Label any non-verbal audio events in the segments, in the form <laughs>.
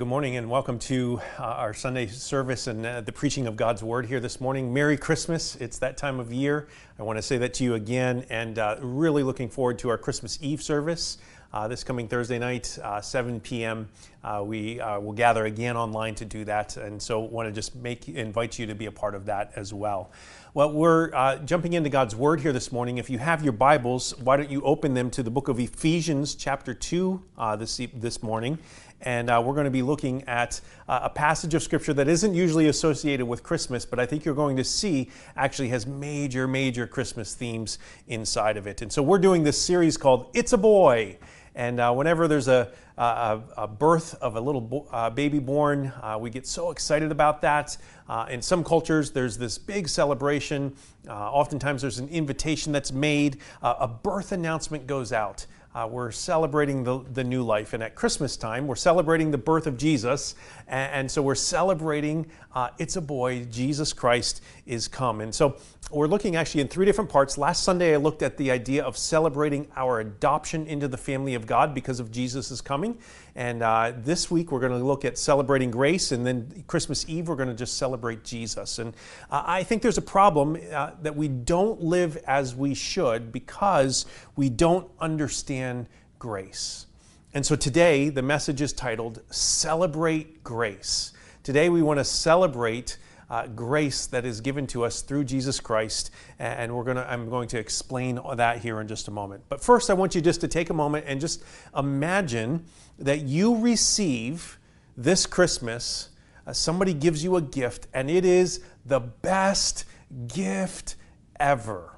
Good morning, and welcome to uh, our Sunday service and uh, the preaching of God's Word here this morning. Merry Christmas. It's that time of year. I want to say that to you again, and uh, really looking forward to our Christmas Eve service. Uh, this coming Thursday night, uh, 7 p.m. Uh, we will gather again online to do that, and so want to just make invite you to be a part of that as well. Well, we're jumping into God's Word here this morning. If you have your Bibles, why don't you open them to the book of Ephesians, chapter 2, uh, this, this morning and uh, we're going to be looking at uh, a passage of scripture that isn't usually associated with Christmas, but I think you're going to see actually has major, major Christmas themes inside of it. And so we're doing this series called It's a Boy. And uh, whenever there's a, a, a, birth of a little bo- uh, baby born, uh, we get so excited about that. Uh, in some cultures, there's this big celebration. oftentimes, there's an invitation that's made, a birth announcement goes out. Uh, we're celebrating the, the new life. And at Christmas time, we're celebrating the birth of Jesus. And, and so we're celebrating uh, it's a boy, Jesus Christ is come. And so we're looking actually in three different parts. Last Sunday, I looked at the idea of celebrating our adoption into the family of God because of Jesus' coming. And uh, this week, we're going to look at celebrating grace. And then Christmas Eve, we're going to just celebrate Jesus. And uh, I think there's a problem uh, that we don't live as we should because we don't understand grace. And so today, the message is titled Celebrate Grace. Today, we want to celebrate uh, grace that is given to us through Jesus Christ, and we're gonna, I'm going to explain that here in just a moment. But first, I want you just to take a moment and just imagine that you receive this Christmas, uh, somebody gives you a gift, and it is the best gift ever.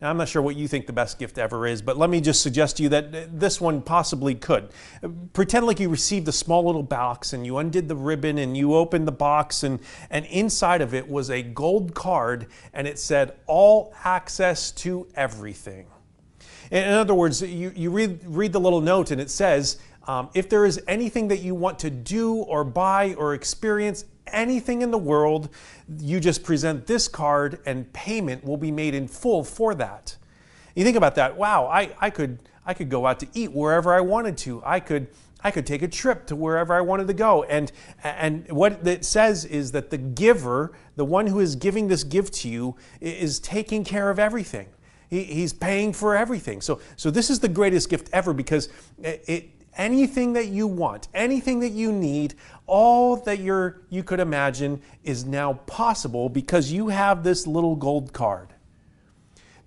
Now, I'm not sure what you think the best gift ever is, but let me just suggest to you that this one possibly could. Pretend like you received a small little box and you undid the ribbon and you opened the box, and, and inside of it was a gold card and it said, All access to everything. In other words, you, you read, read the little note and it says, um, if there is anything that you want to do or buy or experience, anything in the world, you just present this card and payment will be made in full for that. You think about that, wow, I, I, could, I could go out to eat wherever I wanted to. I could, I could take a trip to wherever I wanted to go. And, and what it says is that the giver, the one who is giving this gift to you, is taking care of everything. He, he's paying for everything. So, so this is the greatest gift ever because it, it anything that you want, anything that you need, all that you're, you could imagine is now possible because you have this little gold card.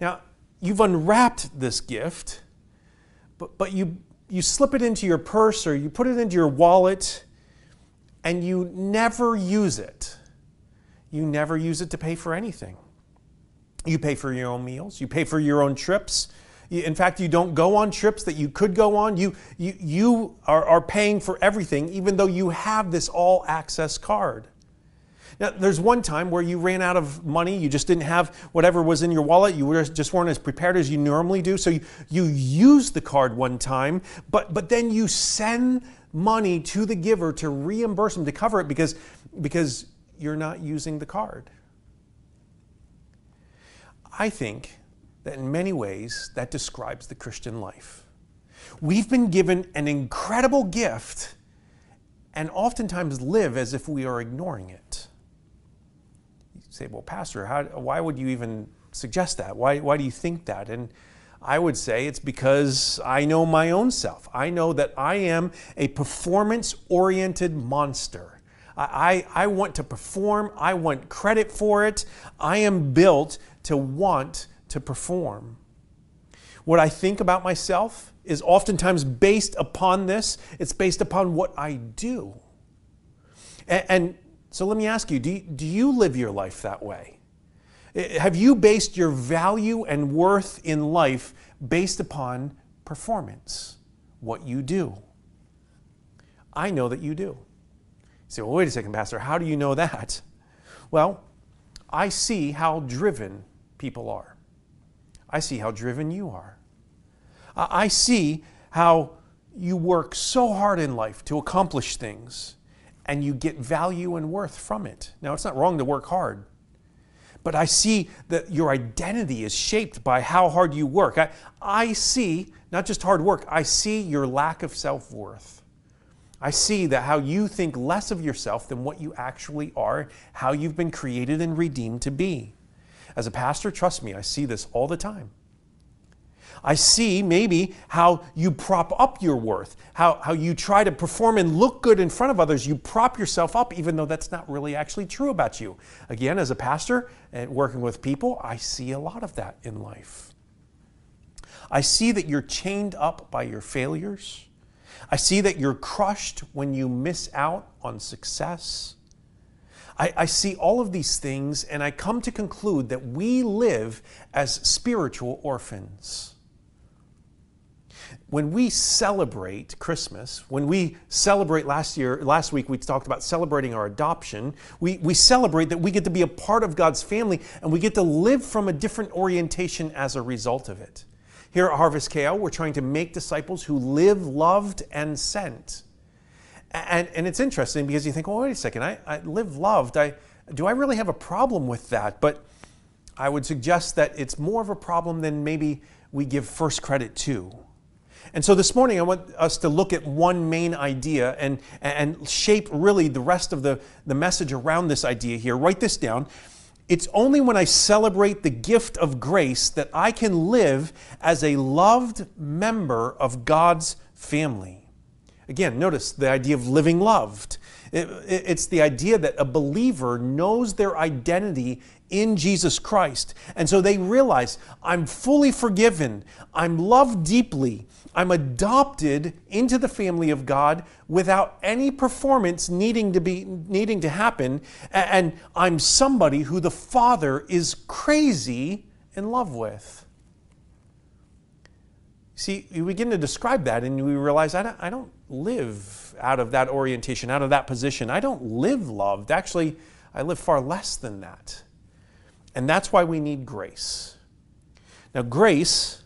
Now, you've unwrapped this gift, but, but you, you slip it into your purse or you put it into your wallet and you never use it. You never use it to pay for anything. You pay for your own meals, you pay for your own trips, in fact, you don't go on trips that you could go on. You, you, you are, are paying for everything, even though you have this all access card. Now, there's one time where you ran out of money. You just didn't have whatever was in your wallet. You were just weren't as prepared as you normally do. So you, you used the card one time, but, but then you send money to the giver to reimburse them to cover it because, because you're not using the card. I think that in many ways that describes the Christian life. We've been given an incredible gift and oftentimes live as if we are ignoring it. You say, well, Pastor, how, why would you even suggest that? Why, why do you think that? And I would say it's because I know my own self. I know that I am a performance oriented monster. I, I, I want to perform, I want credit for it. I am built to want to perform. What I think about myself is oftentimes based upon this, it's based upon what I do. And, and so let me ask you do, do you live your life that way? Have you based your value and worth in life based upon performance, what you do? I know that you do. You say, well, wait a second, Pastor, how do you know that? Well, I see how driven people are. I see how driven you are. I see how you work so hard in life to accomplish things and you get value and worth from it. Now, it's not wrong to work hard, but I see that your identity is shaped by how hard you work. I, I see not just hard work, I see your lack of self worth. I see that how you think less of yourself than what you actually are, how you've been created and redeemed to be. As a pastor, trust me, I see this all the time. I see maybe how you prop up your worth, how, how you try to perform and look good in front of others. You prop yourself up, even though that's not really actually true about you. Again, as a pastor and working with people, I see a lot of that in life. I see that you're chained up by your failures. I see that you're crushed when you miss out on success. I, I, see all of these things and I come to conclude that we live as spiritual orphans when we celebrate Christmas, when we celebrate last year, last week we talked about celebrating our adoption, we, we celebrate that we get to be a part of God's family and we get to live from a different orientation as a result of it. Here at Harvest KL, we're trying to make disciples who live, loved, and sent. And, and it's interesting because you think, well, wait a second, I, I live loved. I, do I really have a problem with that? But I would suggest that it's more of a problem than maybe we give first credit to. And so this morning, I want us to look at one main idea and, and shape really the rest of the, the message around this idea here. Write this down. It's only when I celebrate the gift of grace that I can live as a loved member of God's family. Again, notice the idea of living loved. It, it, it's the idea that a believer knows their identity in Jesus Christ. And so they realize I'm fully forgiven, I'm loved deeply, I'm adopted into the family of God without any performance needing to be needing to happen and I'm somebody who the Father is crazy in love with. See, we begin to describe that and we realize I don't, I don't live out of that orientation, out of that position. I don't live loved. Actually, I live far less than that. And that's why we need grace. Now, grace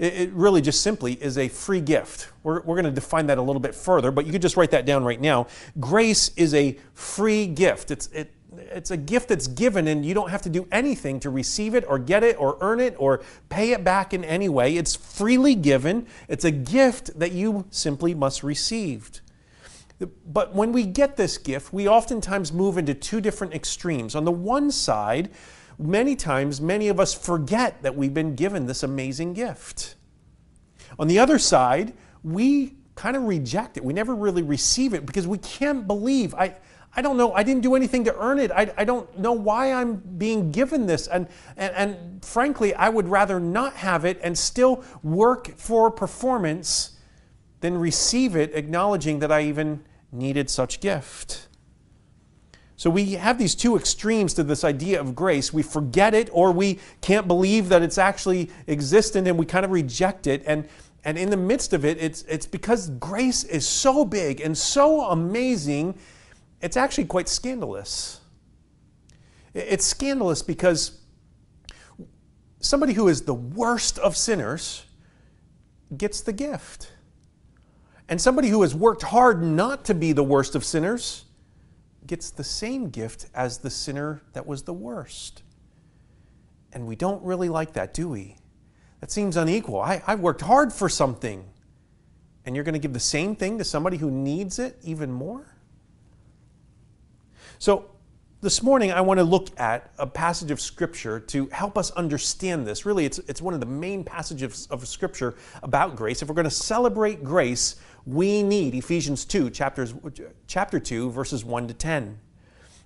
it, really just simply is a free gift. We're, we're going to define that a little bit further, but you could just write that down right now. Grace is a free gift. It's, it, it's a gift that's given, and you don't have to do anything to receive it or get it or earn it or pay it back in any way. It's freely given, it's a gift that you simply must receive. But when we get this gift, we oftentimes move into two different extremes. On the one side, many times, many of us forget that we've been given this amazing gift. On the other side, we kind of reject it. We never really receive it because we can't believe. I, I don't know. I didn't do anything to earn it. I, I don't know why I'm being given this. And, and, and frankly, I would rather not have it and still work for performance than receive it, acknowledging that I even needed such gift. So we have these two extremes to this idea of grace. We forget it or we can't believe that it's actually existent and we kind of reject it. And, and in the midst of it, it's, it's because grace is so big and so amazing, it's actually quite scandalous. It's scandalous because somebody who is the worst of sinners gets the gift. And somebody who has worked hard not to be the worst of sinners gets the same gift as the sinner that was the worst. And we don't really like that, do we? That seems unequal. I, I worked hard for something, and you're going to give the same thing to somebody who needs it even more? So, this morning I want to look at a passage of Scripture to help us understand this. Really, it's, it's one of the main passages of Scripture about grace. If we're going to celebrate grace, we need Ephesians 2, chapters, chapter 2, verses 1 to 10.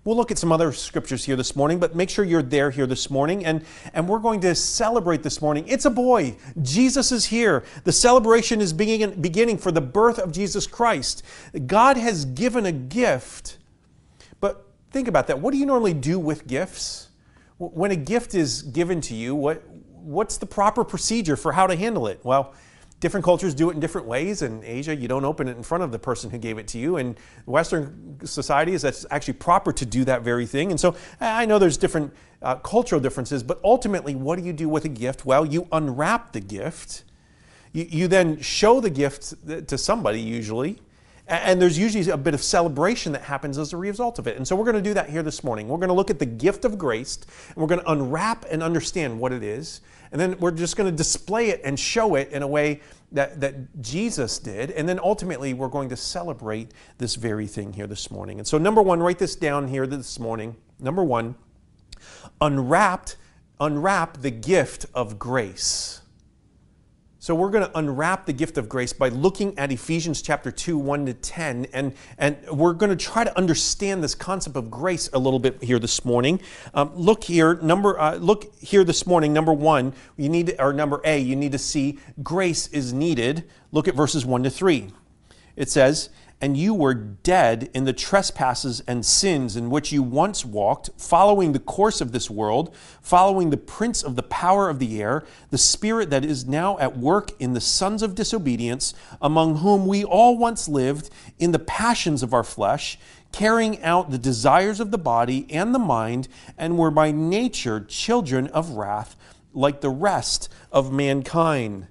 We'll look at some other scriptures here this morning, but make sure you're there here this morning. And, and we're going to celebrate this morning. It's a boy. Jesus is here. The celebration is beginning, beginning for the birth of Jesus Christ. God has given a gift. Think about that. What do you normally do with gifts? When a gift is given to you, what, what's the proper procedure for how to handle it? Well, different cultures do it in different ways. In Asia, you don't open it in front of the person who gave it to you. In Western societies, that's actually proper to do that very thing. And so I know there's different uh, cultural differences, but ultimately, what do you do with a gift? Well, you unwrap the gift. You, you then show the gift to somebody, usually. And there's usually a bit of celebration that happens as a result of it. And so we're going to do that here this morning. We're going to look at the gift of grace, and we're going to unwrap and understand what it is. And then we're just going to display it and show it in a way that, that Jesus did. And then ultimately, we're going to celebrate this very thing here this morning. And so, number one, write this down here this morning. Number one, unwrapped, unwrap the gift of grace. So we're going to unwrap the gift of grace by looking at Ephesians chapter 2, 1 to 10, and, and we're going to try to understand this concept of grace a little bit here this morning. Um, look here, number uh, look here this morning, number one, you need or number A, you need to see grace is needed. Look at verses 1 to 3. It says, and you were dead in the trespasses and sins in which you once walked, following the course of this world, following the prince of the power of the air, the spirit that is now at work in the sons of disobedience, among whom we all once lived in the passions of our flesh, carrying out the desires of the body and the mind, and were by nature children of wrath, like the rest of mankind.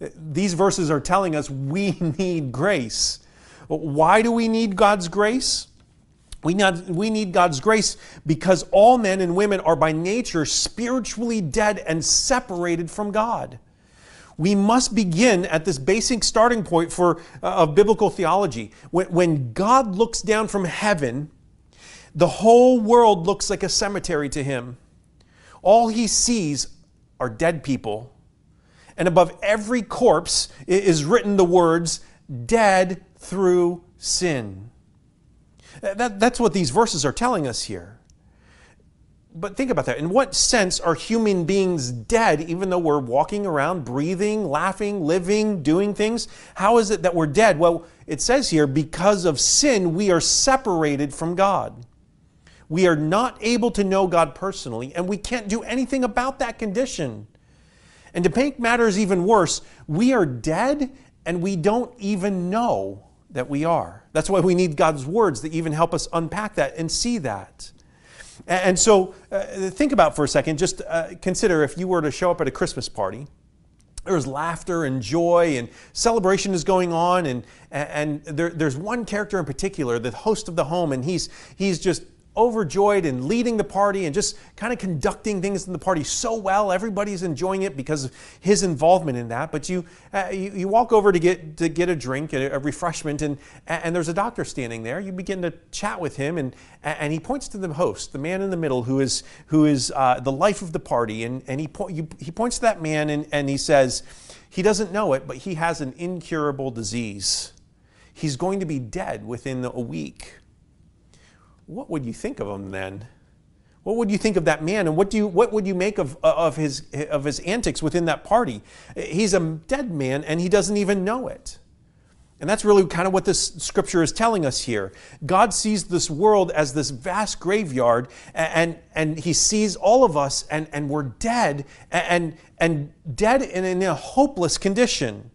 These verses are telling us we <laughs> need grace. Why do we need God's grace? We need, we need God's grace because all men and women are by nature spiritually dead and separated from God. We must begin at this basic starting point for, uh, of biblical theology. When, when God looks down from heaven, the whole world looks like a cemetery to him. All he sees are dead people. And above every corpse is written the words, dead through sin. That, that's what these verses are telling us here. But think about that. In what sense are human beings dead even though we're walking around, breathing, laughing, living, doing things? How is it that we're dead? Well, it says here, because of sin, we are separated from God. We are not able to know God personally, and we can't do anything about that condition. And to make matters even worse, we are dead and we don't even know that we are. That's why we need God's words that even help us unpack that and see that. And so, uh, think about for a second, just uh, consider if you were to show up at a Christmas party. There's laughter and joy and celebration is going on, and, and there, there's one character in particular, the host of the home, and he's, he's just overjoyed and leading the party and just kind of conducting things in the party so well. Everybody's enjoying it because of his involvement in that. But you, uh, you, you, walk over to get, to get a drink, a, a refreshment, and, and there's a doctor standing there. You begin to chat with him, and, and he points to the host, the man in the middle who is, who is uh, the life of the party. And, and he, po- you, he points to that man and, and he says, he doesn't know it, but he has an incurable disease. He's going to be dead within a week what would you think of him then? What would you think of that man, and what do you what would you make of of his of his antics within that party? He's a dead man, and he doesn't even know it. And that's really kind of what this scripture is telling us here. God sees this world as this vast graveyard, and, and He sees all of us, and, and we're dead, and, and dead in, in a hopeless condition.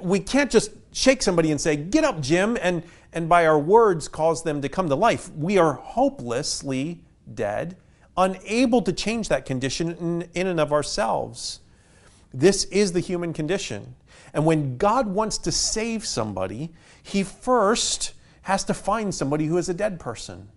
We can't just shake somebody and say, Get up, Jim, and, and by our words cause them to come to life. We are hopelessly dead, unable to change that condition in, in and of ourselves. This is the human condition. And when God wants to save somebody, he first has to find somebody who is a dead person.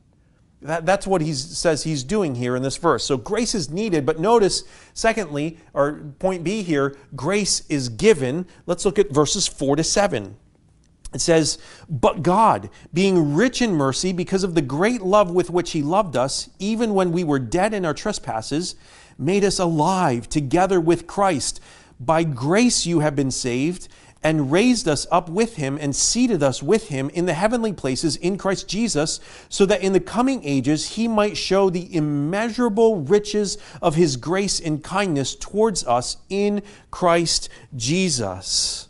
That, that's what he says he's doing here in this verse. So grace is needed, but notice, secondly, or point B here, grace is given. Let's look at verses 4 to 7. It says, But God, being rich in mercy, because of the great love with which He loved us, even when we were dead in our trespasses, made us alive together with Christ. By grace you have been saved, and raised us up with Him, and seated us with Him in the heavenly places in Christ Jesus, so that in the coming ages He might show the immeasurable riches of His grace and kindness towards us in Christ Jesus.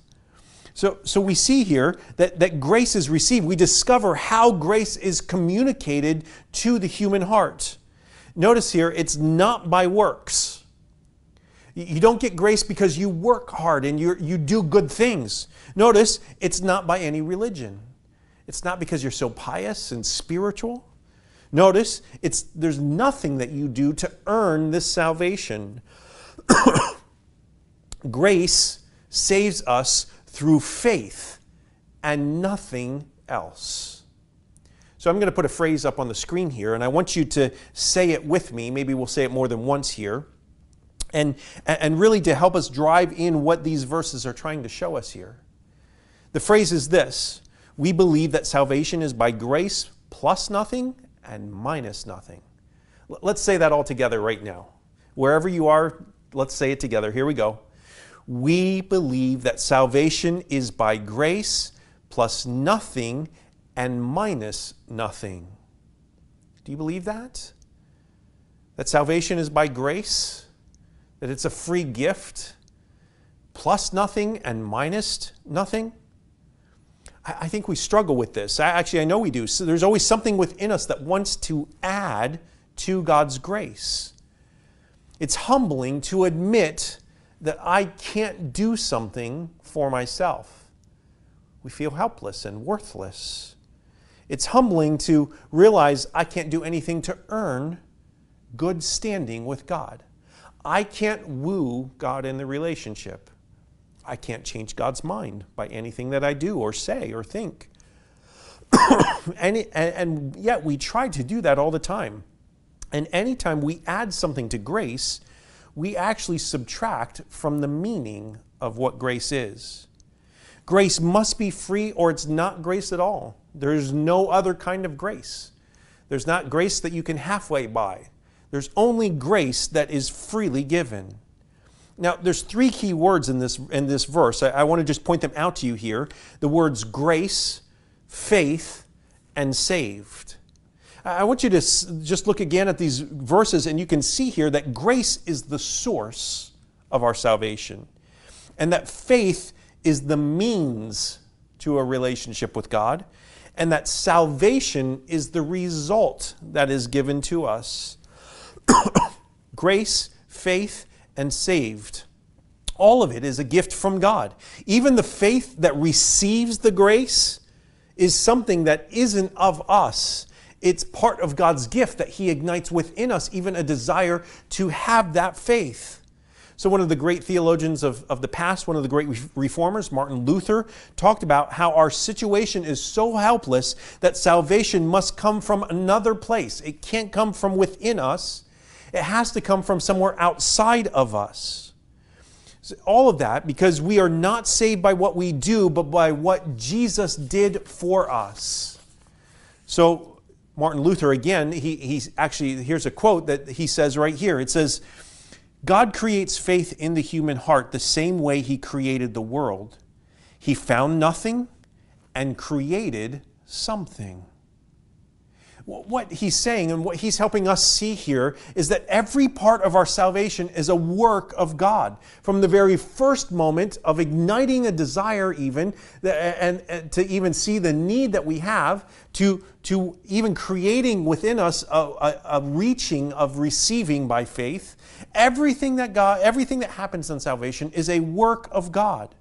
So, so we see here that, that grace is received. We discover how grace is communicated to the human heart. Notice here, it's not by works. You don't get grace because you work hard and you you do good things. Notice, it's not by any religion. It's not because you're so pious and spiritual. Notice, it's, there's nothing that you do to earn this salvation. <coughs> Grace saves us through faith and nothing else. So I'm going to put a phrase up on the screen here, and I want you to say it with me. Maybe we'll say it more than once here. And, and really to help us drive in what these verses are trying to show us here. The phrase is this We believe that salvation is by grace plus nothing and minus nothing. Let's say that all together right now. Wherever you are, let's say it together. Here we go. We believe that salvation is by grace plus nothing and minus nothing. Do you believe that? That salvation is by grace? That it's a free gift? Plus nothing and minus nothing? I think we struggle with this. Actually, I know we do. So there's always something within us that wants to add to God's grace. It's humbling to admit that I can't do something for myself. We feel helpless and worthless. It's humbling to realize I can't do anything to earn good standing with God. I can't woo God in the relationship. I can't change God's mind by anything that I do or say or think. <coughs> and, and yet we try to do that all the time. And anytime we add something to grace, we actually subtract from the meaning of what grace is. Grace must be free or it's not grace at all. There's no other kind of grace. There's not grace that you can halfway buy. There's only grace that is freely given. Now, there's three key words in this, in this verse. I, I want to just point them out to you here the words grace, faith, and saved. I want you to just look again at these verses, and you can see here that grace is the source of our salvation, and that faith is the means to a relationship with God, and that salvation is the result that is given to us. Grace, faith, and saved. All of it is a gift from God. Even the faith that receives the grace is something that isn't of us. It's part of God's gift that He ignites within us, even a desire to have that faith. So, one of the great theologians of, of the past, one of the great reformers, Martin Luther, talked about how our situation is so helpless that salvation must come from another place. It can't come from within us, it has to come from somewhere outside of us. So all of that because we are not saved by what we do, but by what Jesus did for us. So, Martin Luther, again, he, he's actually, here's a quote that he says right here. It says, God creates faith in the human heart the same way he created the world. He found nothing and created something what he's saying and what he's helping us see here is that every part of our salvation is a work of God. From the very first moment of igniting a desire, even, and, and to even see the need that we have, to, to even creating within us a, a, a reaching of receiving by faith, everything that God, everything that happens in salvation is a work of God.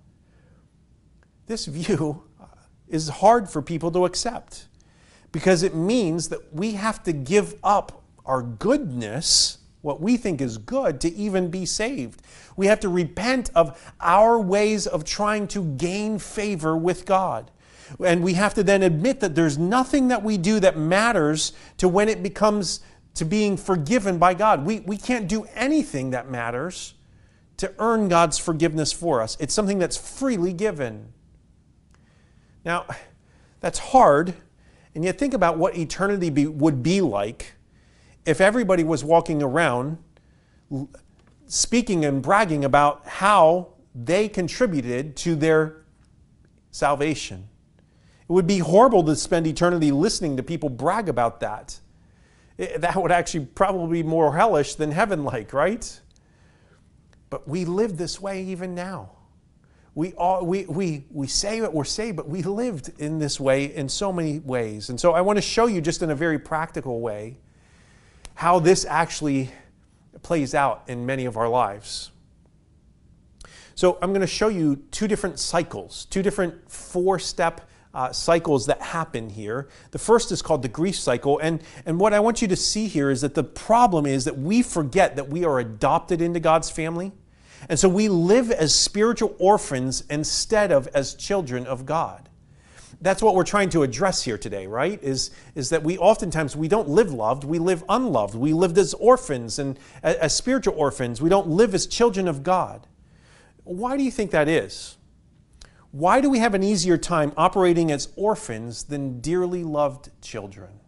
This view is hard for people to accept because it means that we have to give up our goodness, what we think is good, to even be saved. We have to repent of our ways of trying to gain favor with God. And we have to then admit that there's nothing that we do that matters to when it becomes to being forgiven by God. We, we can't do anything that matters to earn God's forgiveness for us. It's something that's freely given. Now, that's hard and yet, think about what eternity be, would be like if everybody was walking around speaking and bragging about how they contributed to their salvation. It would be horrible to spend eternity listening to people brag about that. It, that would actually probably be more hellish than heaven like, right? But we live this way even now we, all, we, we, we say what we're saved, but we lived in this way in so many ways. And so I want to show you just in a very practical way how this actually plays out in many of our lives. So I'm going to show you two different cycles, two different four step uh, cycles that happen here. The first is called the grief cycle. And, and what I want you to see here is that the problem is that we forget that we are adopted into God's family. And so we live as spiritual orphans instead of as children of God. That's what we're trying to address here today, right? Is, is that we oftentimes we don't live loved, we live unloved. We lived as orphans and as spiritual orphans. We don't live as children of God. Why do you think that is? Why do we have an easier time operating as orphans than dearly loved children?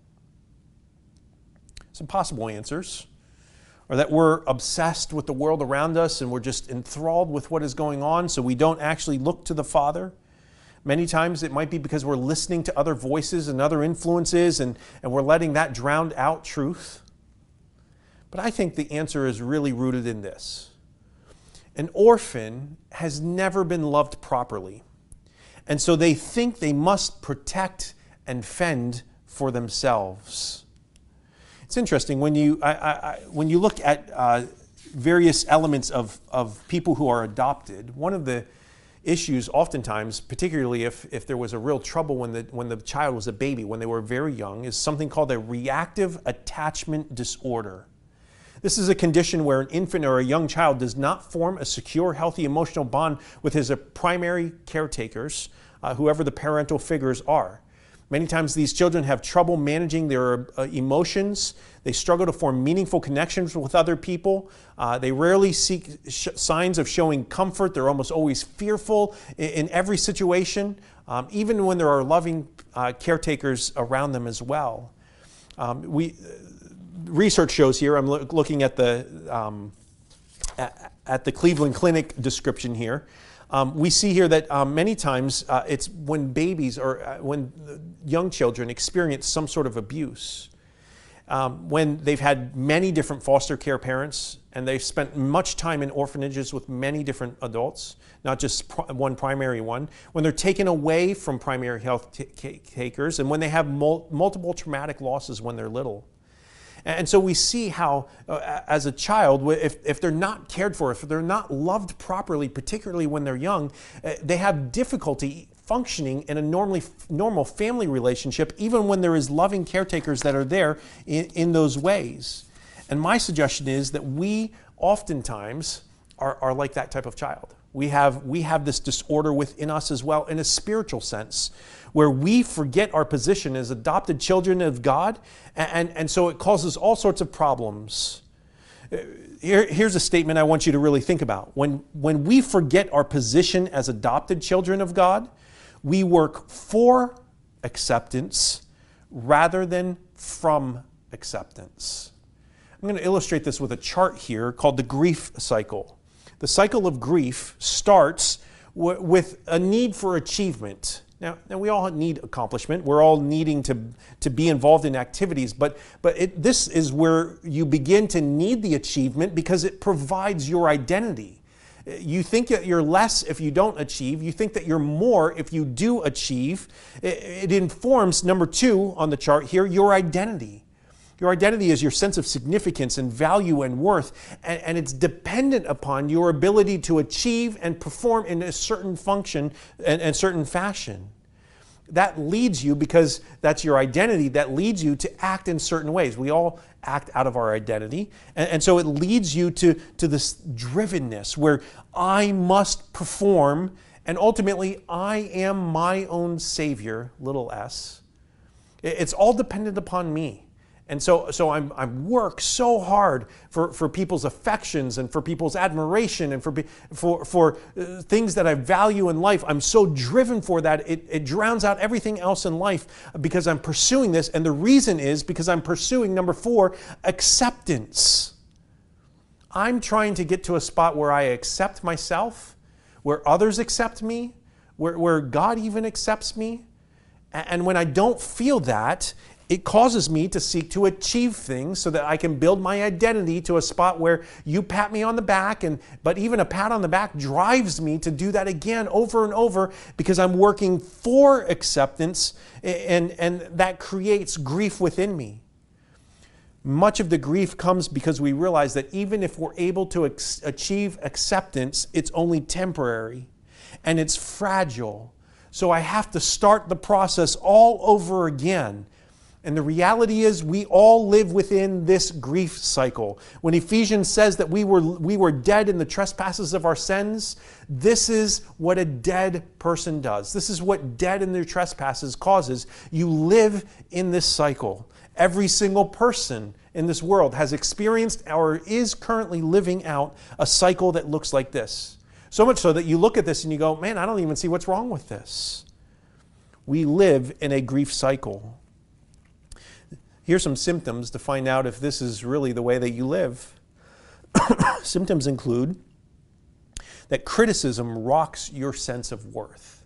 Some possible answers are that we're obsessed with the world around us and we're just enthralled with what is going on, so we don't actually look to the Father. Many times it might be because we're listening to other voices and other influences and, and we're letting that drown out truth. But I think the answer is really rooted in this an orphan has never been loved properly. And so they think they must protect and fend for themselves. It's interesting when you, I, I, when you look at uh, various elements of, of people who are adopted, one of the issues oftentimes, particularly if, if there was a real trouble when the, when the child was a baby, when they were very young, is something called a reactive attachment disorder. This is a condition where an infant or a young child does not form a secure, healthy emotional bond with his primary caretakers, uh, whoever the parental figures are. Many times these children have trouble managing their uh, emotions. They struggle to form meaningful connections with other people. Uh, they rarely seek sh- signs of showing comfort. They're almost always fearful in, in every situation, um, even when there are loving uh, caretakers around them as well. Um, we, research shows here, I'm lo- looking at the, um, at, at the Cleveland Clinic description here. Um, we see here that um, many times uh, it's when babies or uh, when young children experience some sort of abuse. Um, when they've had many different foster care parents and they've spent much time in orphanages with many different adults, not just pr- one primary one, when they're taken away from primary health t- takers, and when they have mul- multiple traumatic losses when they're little. And so we see how, uh, as a child, if, if they're not cared for, if they're not loved properly, particularly when they're young, uh, they have difficulty functioning in a normally normal family relationship, even when there is loving caretakers that are there in, in those ways. And my suggestion is that we oftentimes are, are like that type of child. We have, we have this disorder within us as well in a spiritual sense where we forget our position as adopted children of God, and, and so it causes all sorts of problems. Uh, here, here's a statement I want you to really think about. When, when we forget our position as adopted children of God, we work for acceptance rather than from acceptance. I'm going to illustrate this with a chart here called the grief cycle. The cycle of grief starts with a need for achievement. Now, now we all need accomplishment. We're all needing to, to be involved in activities, but, but it, this is where you begin to need the achievement because it provides your identity. You think that you're less if you don't achieve. You think that you're more if you do achieve. It, it informs, number two on the chart here, your identity. Your identity is your sense of significance and value and worth, and, and, it's dependent upon your ability to achieve and perform in a certain function and, and certain fashion. That leads you, because that's your identity, that leads you to act in certain ways. We all act out of our identity. And, and so it leads you to, to this drivenness where I must perform, and ultimately I am my own Savior, little s. It's all dependent upon me. And so, so I'm, I work so hard for, for people's affections and for people's admiration and for, for, for uh, things that I value in life. I'm so driven for that, it, it drowns out everything else in life because I'm pursuing this. And the reason is because I'm pursuing, number four, acceptance. I'm trying to get to a spot where I accept myself, where others accept me, where, where God even accepts me. And when I don't feel that, it causes me to seek to achieve things so that I can build my identity to a spot where you pat me on the back and but even a pat on the back drives me to do that again over and over because I'm working for acceptance and and that creates grief within me. much of the grief comes because we realize that even if we're able to ex- achieve acceptance, it's only temporary and it's fragile. So I have to start the process all over again. And the reality is, we all live within this grief cycle. When Ephesians says that we were, we were dead in the trespasses of our sins, this is what a dead person does. This is what dead in their trespasses causes. You live in this cycle. Every single person in this world has experienced or is currently living out a cycle that looks like this. So much so that you look at this and you go, man, I don't even see what's wrong with this. We live in a grief cycle. Here's some symptoms to find out if this is really the way that you live. <coughs> symptoms include that criticism rocks your sense of worth.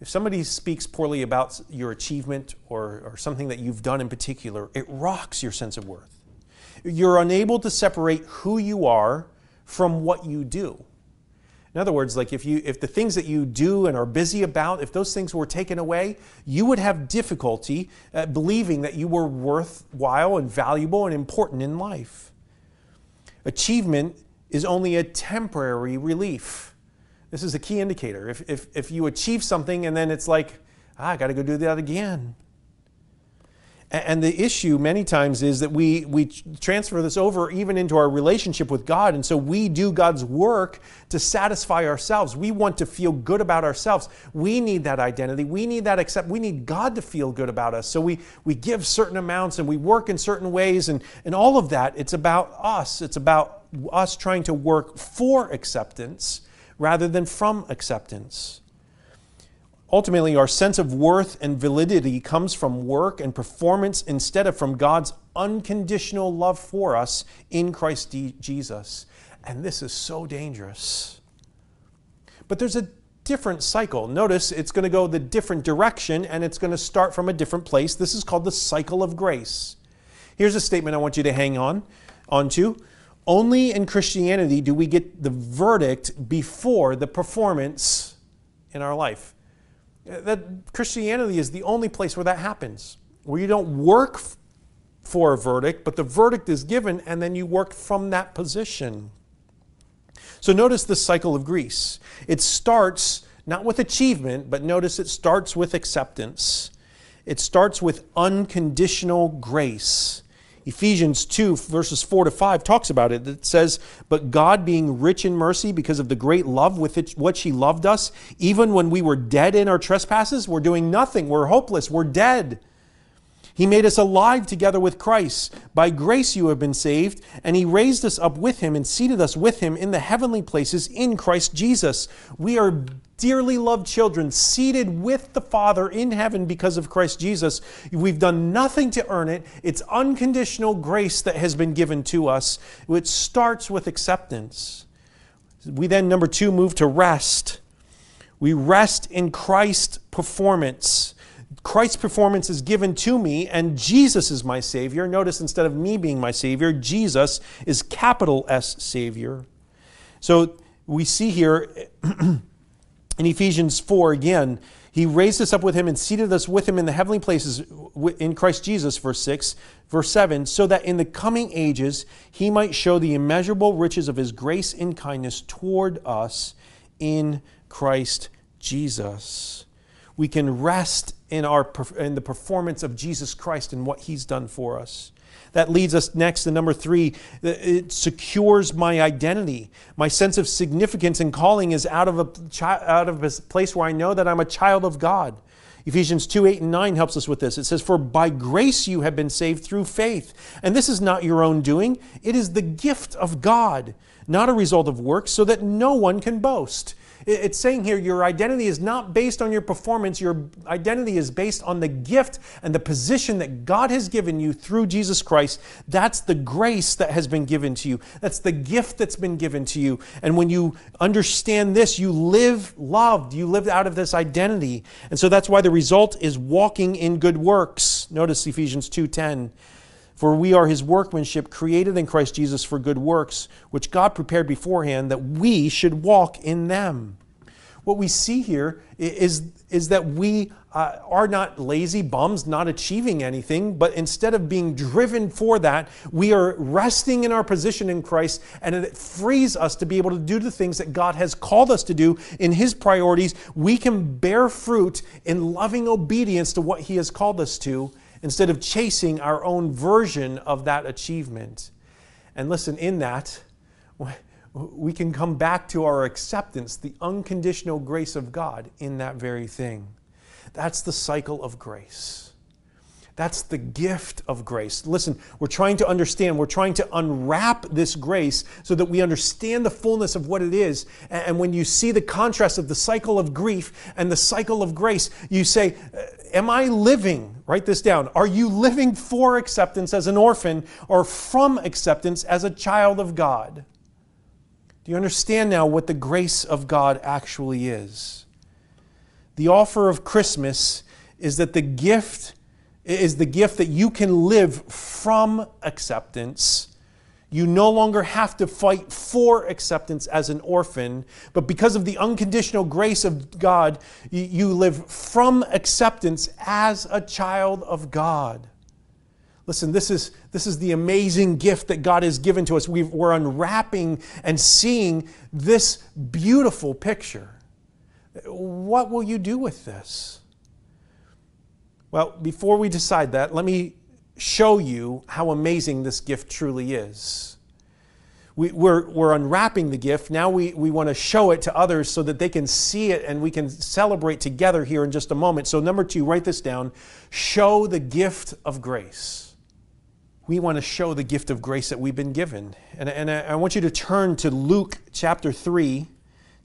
If somebody speaks poorly about your achievement or, or something that you've done in particular, it rocks your sense of worth. You're unable to separate who you are from what you do. In other words, like if you if the things that you do and are busy about, if those things were taken away, you would have difficulty uh, believing that you were worthwhile and valuable and important in life. Achievement is only a temporary relief. This is a key indicator. If, if, if you achieve something and then it's like, ah, I got to go do that again. And the issue many times is that we, we transfer this over even into our relationship with God. And so we do God's work to satisfy ourselves. We want to feel good about ourselves. We need that identity. We need that accept. We need God to feel good about us. So we, we give certain amounts and we work in certain ways. And, and all of that, it's about us. It's about us trying to work for acceptance rather than from acceptance. Ultimately, our sense of worth and validity comes from work and performance instead of from God's unconditional love for us in Christ Jesus. And this is so dangerous. But there's a different cycle. Notice it's going to go the different direction and it's going to start from a different place. This is called the cycle of grace. Here's a statement I want you to hang on onto. Only in Christianity do we get the verdict before the performance in our life. That Christianity is the only place where that happens, where you don't work for a verdict, but the verdict is given and then you work from that position. So notice the cycle of grace. It starts not with achievement, but notice it starts with acceptance. It starts with unconditional grace. Ephesians 2, verses 4 to 5, talks about it. It says, But God, being rich in mercy because of the great love with which He loved us, even when we were dead in our trespasses, we're doing nothing, we're hopeless, we're dead. He made us alive together with Christ. By grace you have been saved, and He raised us up with Him and seated us with Him in the heavenly places in Christ Jesus. We are dearly loved children, seated with the Father in heaven because of Christ Jesus. We've done nothing to earn it. It's unconditional grace that has been given to us, which starts with acceptance. We then, number two, move to rest. We rest in Christ's performance. Christ's performance is given to me, and Jesus is my Savior. Notice instead of me being my Savior, Jesus is capital S Savior. So we see here <clears throat> in Ephesians 4 again, he raised us up with him and seated us with him in the heavenly places in Christ Jesus, verse 6. Verse 7 so that in the coming ages he might show the immeasurable riches of his grace and kindness toward us in Christ Jesus. We can rest in, our, in the performance of Jesus Christ and what he's done for us. That leads us next to number three. It secures my identity. My sense of significance and calling is out of, a, out of a place where I know that I'm a child of God. Ephesians 2 8 and 9 helps us with this. It says, For by grace you have been saved through faith. And this is not your own doing, it is the gift of God, not a result of works, so that no one can boast. It's saying here your identity is not based on your performance, your identity is based on the gift and the position that God has given you through Jesus Christ. That's the grace that has been given to you, that's the gift that's been given to you. And when you understand this, you live loved, you live out of this identity. And so that's why the result is walking in good works. Notice Ephesians 2:10. For we are his workmanship, created in Christ Jesus for good works, which God prepared beforehand that we should walk in them. what we see here is, is that we uh, are not lazy bums, not achieving anything, but instead of being driven for that, we are resting in our position in Christ, and it frees us to be able to do the things that God has called us to do in His priorities. We can bear fruit in loving obedience to what He has called us to instead of chasing our own version of that achievement. And listen, in that, we can come back to our acceptance, the unconditional grace of God in that very thing. That's the cycle of grace. That's the gift of grace. Listen, we're trying to understand, we're trying to unwrap this grace so that we understand the fullness of what it is. And when you see the contrast of the cycle of grief and the cycle of grace, you say, uh, Am I living, write this down, are you living for acceptance as an orphan or from acceptance as a child of God? Do you understand now what the grace of God actually is? The offer of Christmas is that the gift is the gift that you can live from acceptance. You no longer have to fight for acceptance as an orphan, but because of the unconditional grace of God, you live from acceptance as a child of God. Listen, this is, this is the amazing gift that God has given to us. we are unwrapping and seeing this beautiful picture. What will you do with this? Well, before we decide that, let me show you how amazing this gift truly is. We, are we're, we're unwrapping the gift. Now we, we want to show it to others so that they can see it and we can celebrate together here in just a moment. So, number two, write this down show the gift of grace we want to show the gift of grace that we've been given. And, and I want you to turn to Luke chapter 3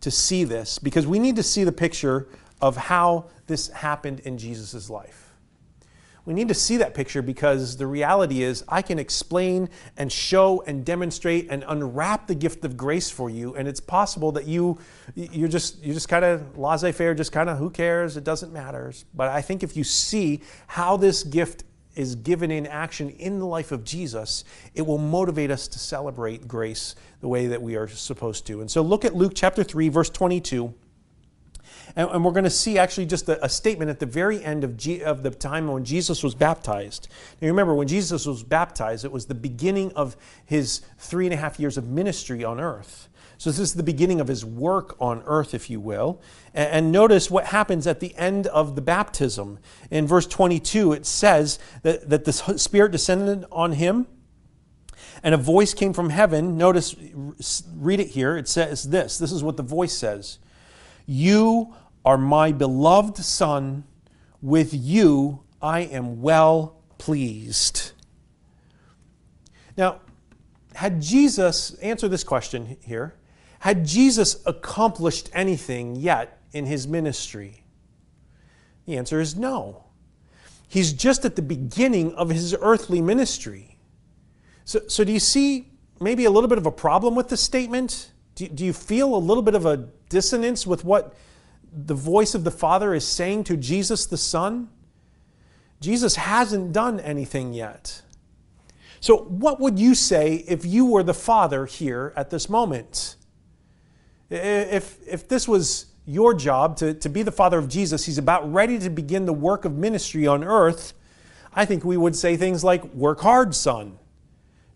to see this because we need to see the picture of how this happened in Jesus' life. We need to see that picture because the reality is I can explain and show and demonstrate and unwrap the gift of grace for you and it's possible that you you're just you're just kind of laissez-faire just kind of who cares it doesn't matter but I think if you see how this gift is given in action in the life of Jesus, it will motivate us to celebrate grace the way that we are supposed to. And so look at Luke chapter 3, verse 22. And, and we're going to see actually just a, a, statement at the very end of, G, of the time when Jesus was baptized. Now remember, when Jesus was baptized, it was the beginning of his three and a half years of ministry on earth. So, this is the beginning of his work on earth, if you will. And notice what happens at the end of the baptism. In verse 22, it says that, that the Spirit descended on him, and a voice came from heaven. Notice, read it here. It says this this is what the voice says You are my beloved Son, with you I am well pleased. Now, had Jesus, answer this question here, had Jesus accomplished anything yet in his ministry? The answer is no. He's just at the beginning of his earthly ministry. So, so do you see maybe a little bit of a problem with this statement? Do, do you feel a little bit of a dissonance with what the voice of the Father is saying to Jesus the Son? Jesus hasn't done anything yet. So, what would you say if you were the Father here at this moment? If, if this was your job to, to be the father of Jesus, he's about ready to begin the work of ministry on earth, I think we would say things like, Work hard, son.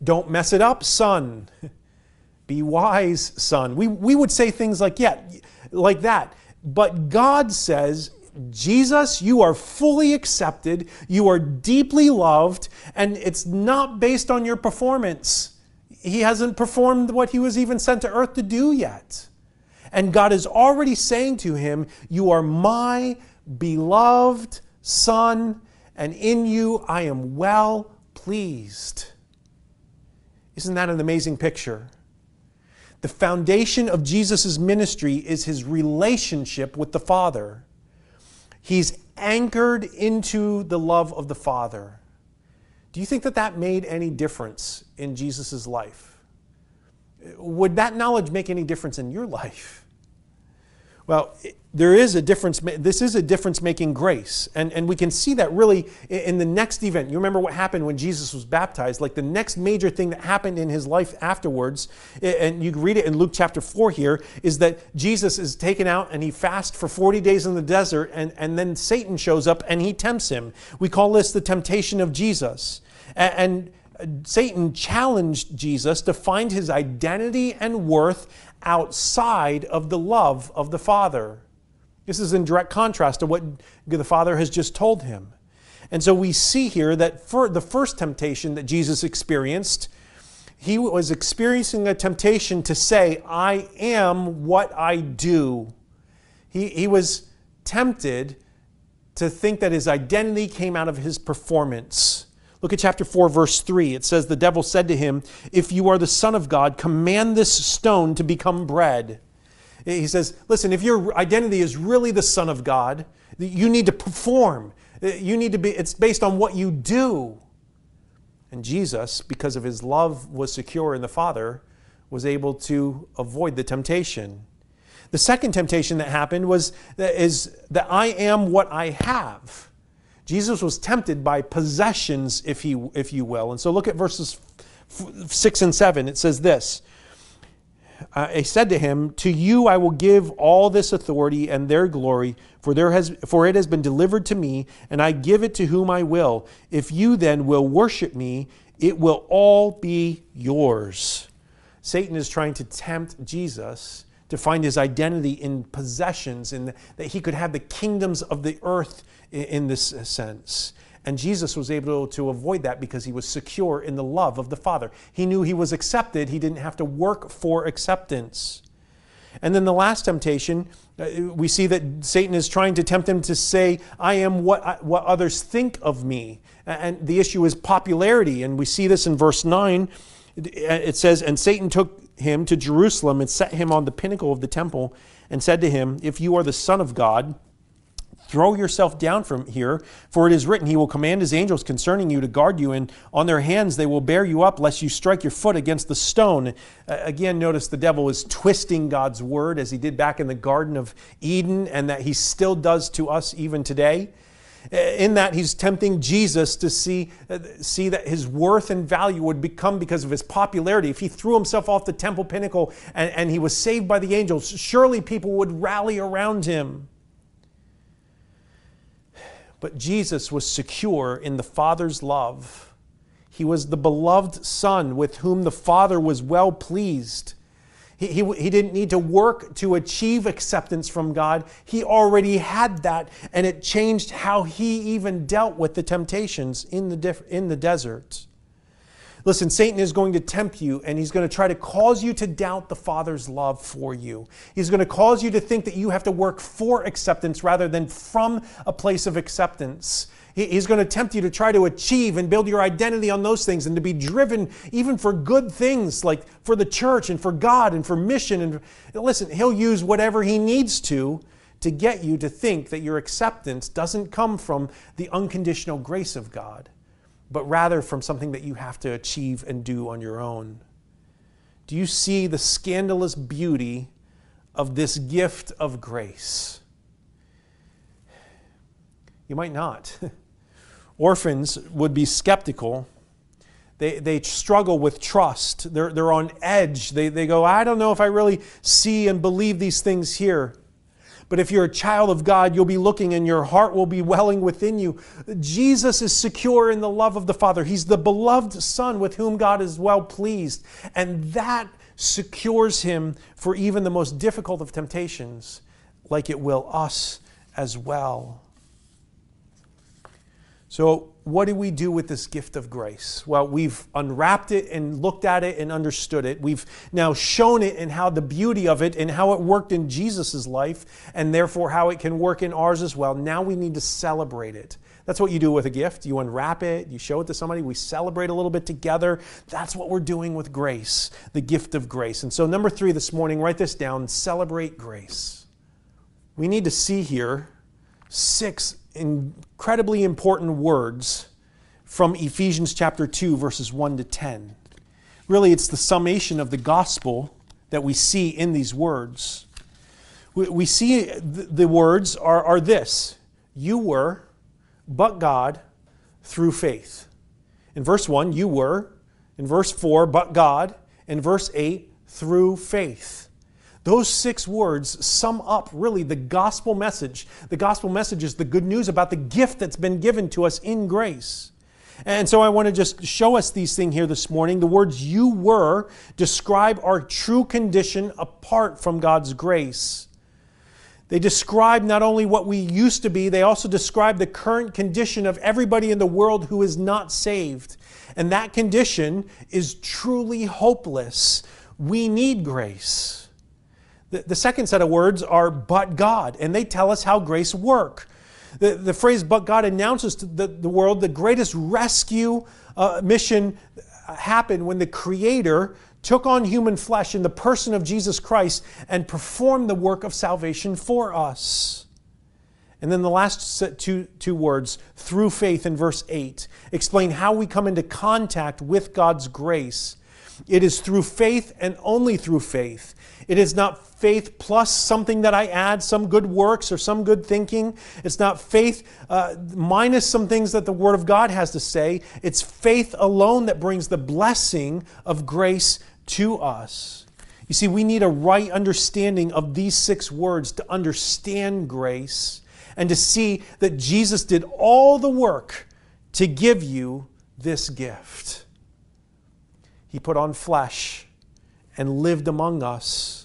Don't mess it up, son. <laughs> Be wise, son. We, we would say things like, yeah, like that. But God says, Jesus, you are fully accepted, you are deeply loved, and it's not based on your performance. He hasn't performed what he was even sent to earth to do yet. And God is already saying to him, You are my beloved Son, and in you I am well pleased. Isn't that an amazing picture? The foundation of Jesus' ministry is his relationship with the Father. He's anchored into the love of the Father. Do you think that that made any difference in Jesus' life? Would that knowledge make any difference in your life? Well, there is a difference. This is a difference making grace. And, and we can see that really in the next event. You remember what happened when Jesus was baptized? Like the next major thing that happened in his life afterwards, and you read it in Luke chapter 4 here, is that Jesus is taken out and he fasts for 40 days in the desert, and, and then Satan shows up and he tempts him. We call this the temptation of Jesus. And, and Satan challenged Jesus to find his identity and worth outside of the love of the Father. This is in direct contrast to what the Father has just told him. And so we see here that for the first temptation that Jesus experienced, he was experiencing a temptation to say, I am what I do. He, he was tempted to think that his identity came out of his performance. Look at chapter 4, verse 3. It says, The devil said to him, If you are the Son of God, command this stone to become bread. He says, listen, if your identity is really the Son of God, you need to perform. You need to be, it's based on what you do. And Jesus, because of his love was secure in the Father, was able to avoid the temptation. The second temptation that happened was is that I am what I have. Jesus was tempted by possessions, if, he, if you will. And so look at verses 6 and 7. It says this uh, I said to him, To you I will give all this authority and their glory, for, there has, for it has been delivered to me, and I give it to whom I will. If you then will worship me, it will all be yours. Satan is trying to tempt Jesus to find his identity in possessions, and that he could have the kingdoms of the earth in, this sense. And Jesus was able to avoid that because he was secure in the love of the Father. He knew he was accepted, he didn't have to work for acceptance. And then the last temptation, uh, we see that Satan is trying to tempt him to say, I am what, I, what others think of me. And the issue is popularity. And we see this in verse 9. It says, And Satan took him to Jerusalem and set him on the pinnacle of the temple and said to him, If you are the Son of God, Throw yourself down from here, for it is written, He will command His angels concerning you to guard you, and on their hands they will bear you up, lest you strike your foot against the stone. Uh, again, notice the devil is twisting God's word as he did back in the Garden of Eden, and that he still does to us even today. In that, he's tempting Jesus to see, uh, see that his worth and value would become because of his popularity. If he threw himself off the temple pinnacle and, and he was saved by the angels, surely people would rally around him. But Jesus was secure in the Father's love. He was the beloved Son with whom the Father was well pleased. He, he, he, didn't need to work to achieve acceptance from God. He already had that, and it changed how he even dealt with the temptations in the, in the desert. Listen, Satan is going to tempt you and he's going to try to cause you to doubt the Father's love for you. He's going to cause you to think that you have to work for acceptance rather than from a place of acceptance. He's going to tempt you to try to achieve and build your identity on those things and to be driven even for good things like for the church and for God and for mission. And listen, he'll use whatever he needs to to get you to think that your acceptance doesn't come from the unconditional grace of God but rather from something that you have to achieve and do on your own. Do you see the scandalous beauty of this gift of grace? You might not. <laughs> Orphans would be skeptical. They, they struggle with trust. They're, they're on edge. They, they go, I don't know if I really see and believe these things here. But if you're a child of God, you'll be looking and your heart will be welling within you. Jesus is secure in the love of the Father. He's the beloved Son with whom God is well pleased. And that secures him for even the most difficult of temptations, like it will us as well. So, what do we do with this gift of grace? Well, we've unwrapped it and looked at it and understood it. We've now shown it and how the beauty of it and how it worked in Jesus' life and therefore how it can work in ours as well. Now we need to celebrate it. That's what you do with a gift. You unwrap it, you show it to somebody, we celebrate a little bit together. That's what we're doing with grace, the gift of grace. And so, number three this morning, write this down celebrate grace. We need to see here six incredibly important words from Ephesians chapter 2, verses 1 to 10. Really, it's the summation of the gospel that we see in these words. we, see the words are, are this You were, but God, through faith. In verse 1, you were. In verse 4, but God. In verse 8, through faith. Those six words sum up really the gospel message. The gospel message is the good news about the gift that's been given to us in grace. And so I want to just show us these things here this morning. The words you were describe our true condition apart from God's grace. They describe not only what we used to be, they also describe the current condition of everybody in the world who is not saved. And that condition is truly hopeless. We need grace. The, the second set of words are but God, and they tell us how grace work. The, the phrase but God announces to the, the world the greatest rescue uh, mission happened when the Creator took on human flesh in the person of Jesus Christ and performed the work of salvation for us. And then the last two, two words, through faith in verse 8, explain how we come into contact with God's grace. It is through faith and only through faith. It is not faith plus something that I add, some good works or some good thinking. It's not faith uh, minus some things that the Word of God has to say. It's faith alone that brings the blessing of grace to us. You see, we need a right understanding of these six words to understand grace and to see that Jesus did all the work to give you this gift. He put on flesh and lived among us.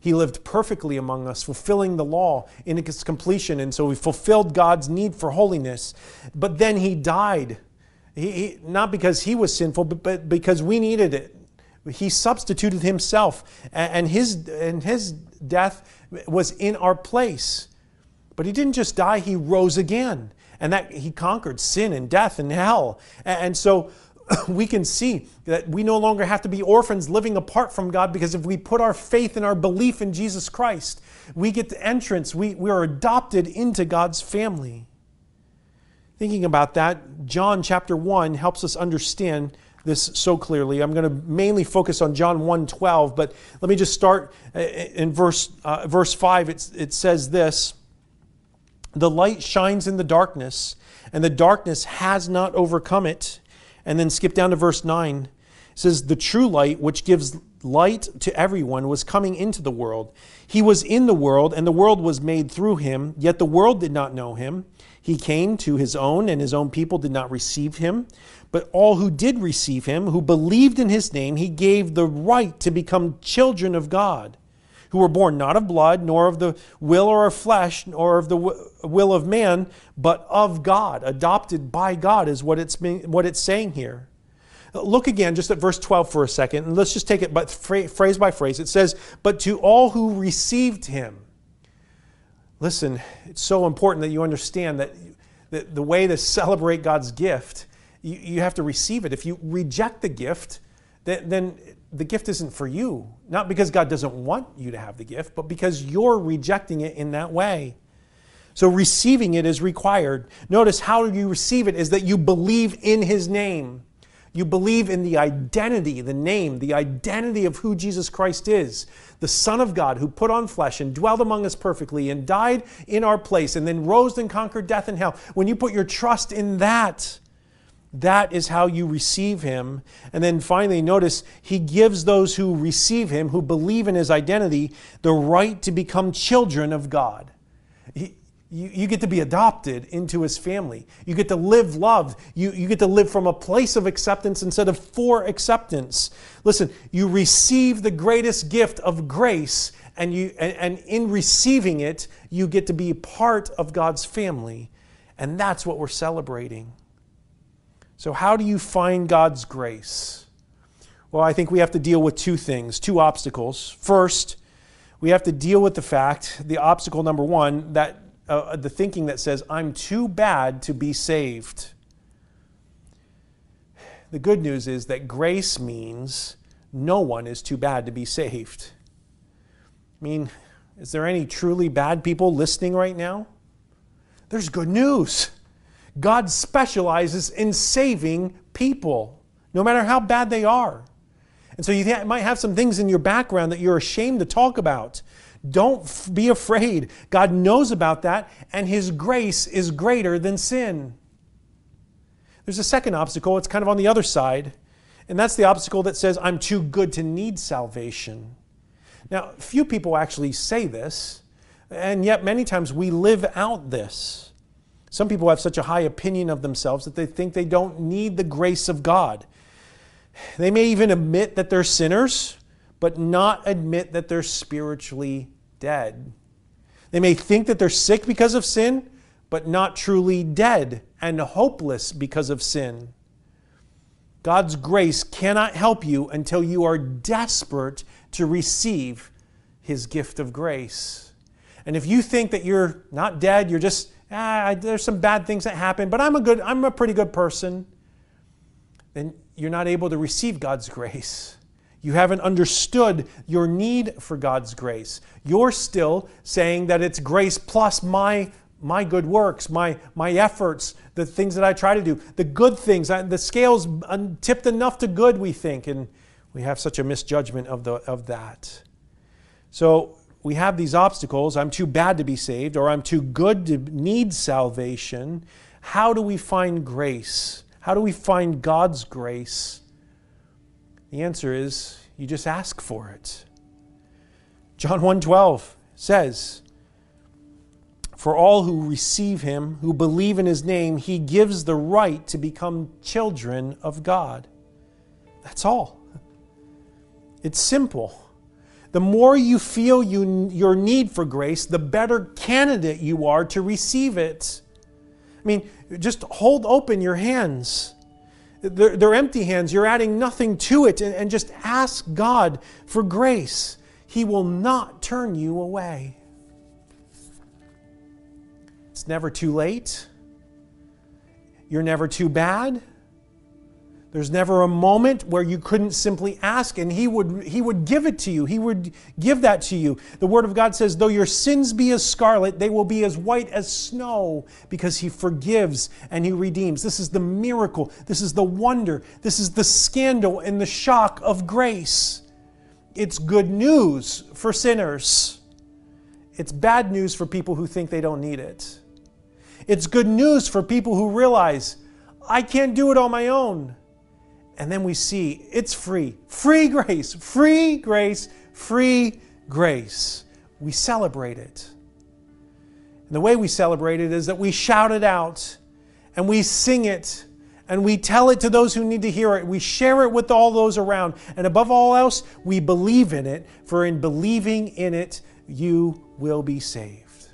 He lived perfectly among us, fulfilling the law in its completion. And so he fulfilled God's need for holiness. But then he died. He, he, not because he was sinful, but, but because we needed it. He substituted himself, and his, and his death was in our place. But he didn't just die, he rose again. And that he conquered sin and death and hell. And so <coughs> we can see that we no longer have to be orphans living apart from God because if we put our faith and our belief in Jesus Christ, we get the entrance. We, we are adopted into God's family. Thinking about that, John chapter 1 helps us understand this so clearly. I'm going to mainly focus on John 1:12, but let me just start uh, in verse uh, verse 5. It, it says this: "The light shines in the darkness, and the darkness has not overcome it." And then skip down to verse 9. It says, "The true light, which gives light to everyone, was coming into the world. He was in the world, and the world was made through him, yet the world did not know him." He came to his own, and his own people did not receive him. But all who did receive him, who believed in his name, he gave the right to become children of God, who were born not of blood, nor of the will or of flesh, nor of the will of man, but of God. Adopted by God is what it's, what it's saying here. Look again just at verse 12 for a second, and let's just take it but phrase by phrase. It says, But to all who received him, Listen, it's so important that you understand that, that the way to celebrate God's gift, you, you have to receive it. If you reject the gift, then, then the gift isn't for you. Not because God doesn't want you to have the gift, but because you're rejecting it in that way. So receiving it is required. Notice how you receive it is that you believe in his name. You believe in the identity, the name, the identity of who Jesus Christ is, the Son of God who put on flesh and dwelled among us perfectly and died in our place and then rose and conquered death and hell. When you put your trust in that, that is how you receive him. And then finally, notice he gives those who receive him, who believe in his identity, the right to become children of God. He, you, you get to be adopted into his family. You get to live love. You, you get to live from a place of acceptance instead of for acceptance. Listen, you receive the greatest gift of grace, and, you, and, and in receiving it, you get to be part of God's family. And that's what we're celebrating. So, how do you find God's grace? Well, I think we have to deal with two things, two obstacles. First, we have to deal with the fact, the obstacle number one, that uh, the thinking that says, I'm too bad to be saved. The good news is that grace means no one is too bad to be saved. I mean, is there any truly bad people listening right now? There's good news. God specializes in saving people, no matter how bad they are. And so you might have some things in your background that you're ashamed to talk about. Don't f- be afraid. God knows about that, and His grace is greater than sin. There's a second obstacle, it's kind of on the other side, and that's the obstacle that says, I'm too good to need salvation. Now, few people actually say this, and yet many times we live out this. Some people have such a high opinion of themselves that they think they don't need the grace of God. They may even admit that they're sinners, but not admit that they're spiritually dead. They may think that they're sick because of sin, but not truly dead and hopeless because of sin. God's grace cannot help you until you are desperate to receive His gift of grace. And if you think that you're not dead, you're just, ah, there's some bad things that happen, but I'm a good, I'm a pretty good person, then you're not able to receive God's grace. You haven't understood your need for God's grace. You're still saying that it's grace plus my, my good works, my, my efforts, the things that I try to do, the good things. The scale's tipped enough to good, we think, and we have such a misjudgment of, the, of that. So we have these obstacles. I'm too bad to be saved, or I'm too good to need salvation. How do we find grace? How do we find God's grace? The answer is you just ask for it. John 1:12 says, "For all who receive him, who believe in his name, he gives the right to become children of God." That's all. It's simple. The more you feel you, your need for grace, the better candidate you are to receive it. I mean, just hold open your hands they're, they're empty hands. You're adding nothing to it. And, and just ask God for grace. He will not turn you away. It's never too late. You're never too bad. There's never a moment where you couldn't simply ask and he would, he would give it to you. He would give that to you. The Word of God says, Though your sins be as scarlet, they will be as white as snow because he forgives and he redeems. This is the miracle. This is the wonder. This is the scandal and the shock of grace. It's good news for sinners, it's bad news for people who think they don't need it. It's good news for people who realize, I can't do it on my own. And then we see it's free. Free grace, free grace, free grace. We celebrate it. And the way we celebrate it is that we shout it out and we sing it and we tell it to those who need to hear it. We share it with all those around. And above all else, we believe in it, for in believing in it, you will be saved.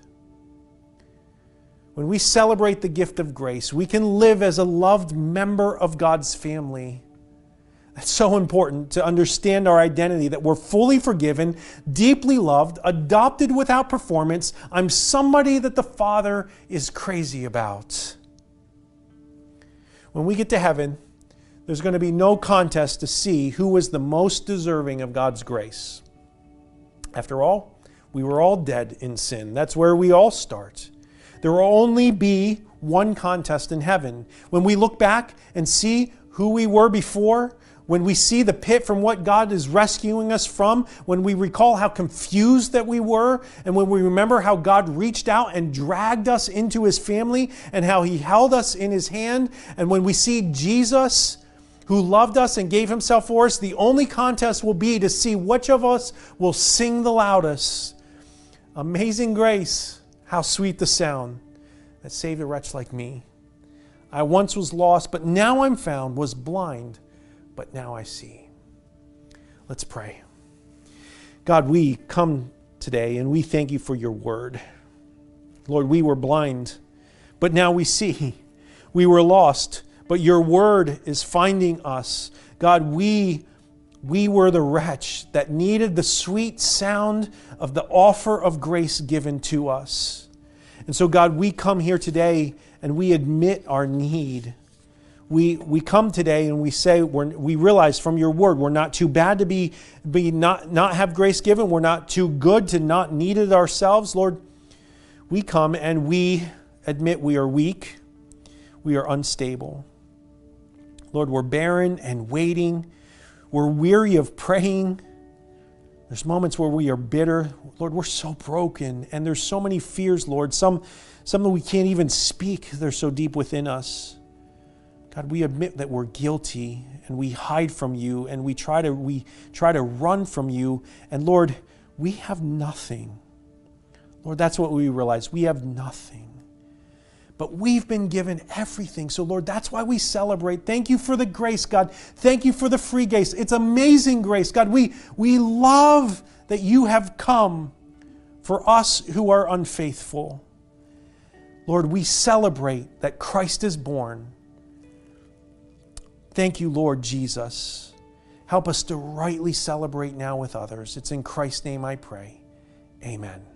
When we celebrate the gift of grace, we can live as a loved member of God's family it's so important to understand our identity that we're fully forgiven, deeply loved, adopted without performance. I'm somebody that the Father is crazy about. When we get to heaven, there's going to be no contest to see who was the most deserving of God's grace. After all, we were all dead in sin. That's where we all start. There will only be one contest in heaven. When we look back and see who we were before, when we see the pit from what God is rescuing us from, when we recall how confused that we were, and when we remember how God reached out and dragged us into his family and how he held us in his hand, and when we see Jesus who loved us and gave himself for us, the only contest will be to see which of us will sing the loudest. Amazing grace, how sweet the sound that saved a wretch like me. I once was lost, but now I'm found, was blind but now I see. Let's pray. God, we come today and we thank you for your word. Lord, we were blind, but now we see. We were lost, but your word is finding us. God, we we were the wretch that needed the sweet sound of the offer of grace given to us. And so, God, we come here today and we admit our need we, we come today and we say, we're, we realize from your word, we're not too bad to be, be not, not have grace given. We're not too good to not need it ourselves. Lord, we come and we admit we are weak, we are unstable. Lord, we're barren and waiting. We're weary of praying. There's moments where we are bitter. Lord, we're so broken, and there's so many fears, Lord. Some, some that we can't even speak, they're so deep within us. God, we admit that we're guilty and we hide from you and we try to we try to run from you. And Lord, we have nothing. Lord, that's what we realize. We have nothing. But we've been given everything. So, Lord, that's why we celebrate. Thank you for the grace, God. Thank you for the free grace. It's amazing grace, God. We, we love that you have come for us who are unfaithful. Lord, we celebrate that Christ is born. Thank you, Lord Jesus. Help us to rightly celebrate now with others. It's in Christ's name I pray. Amen.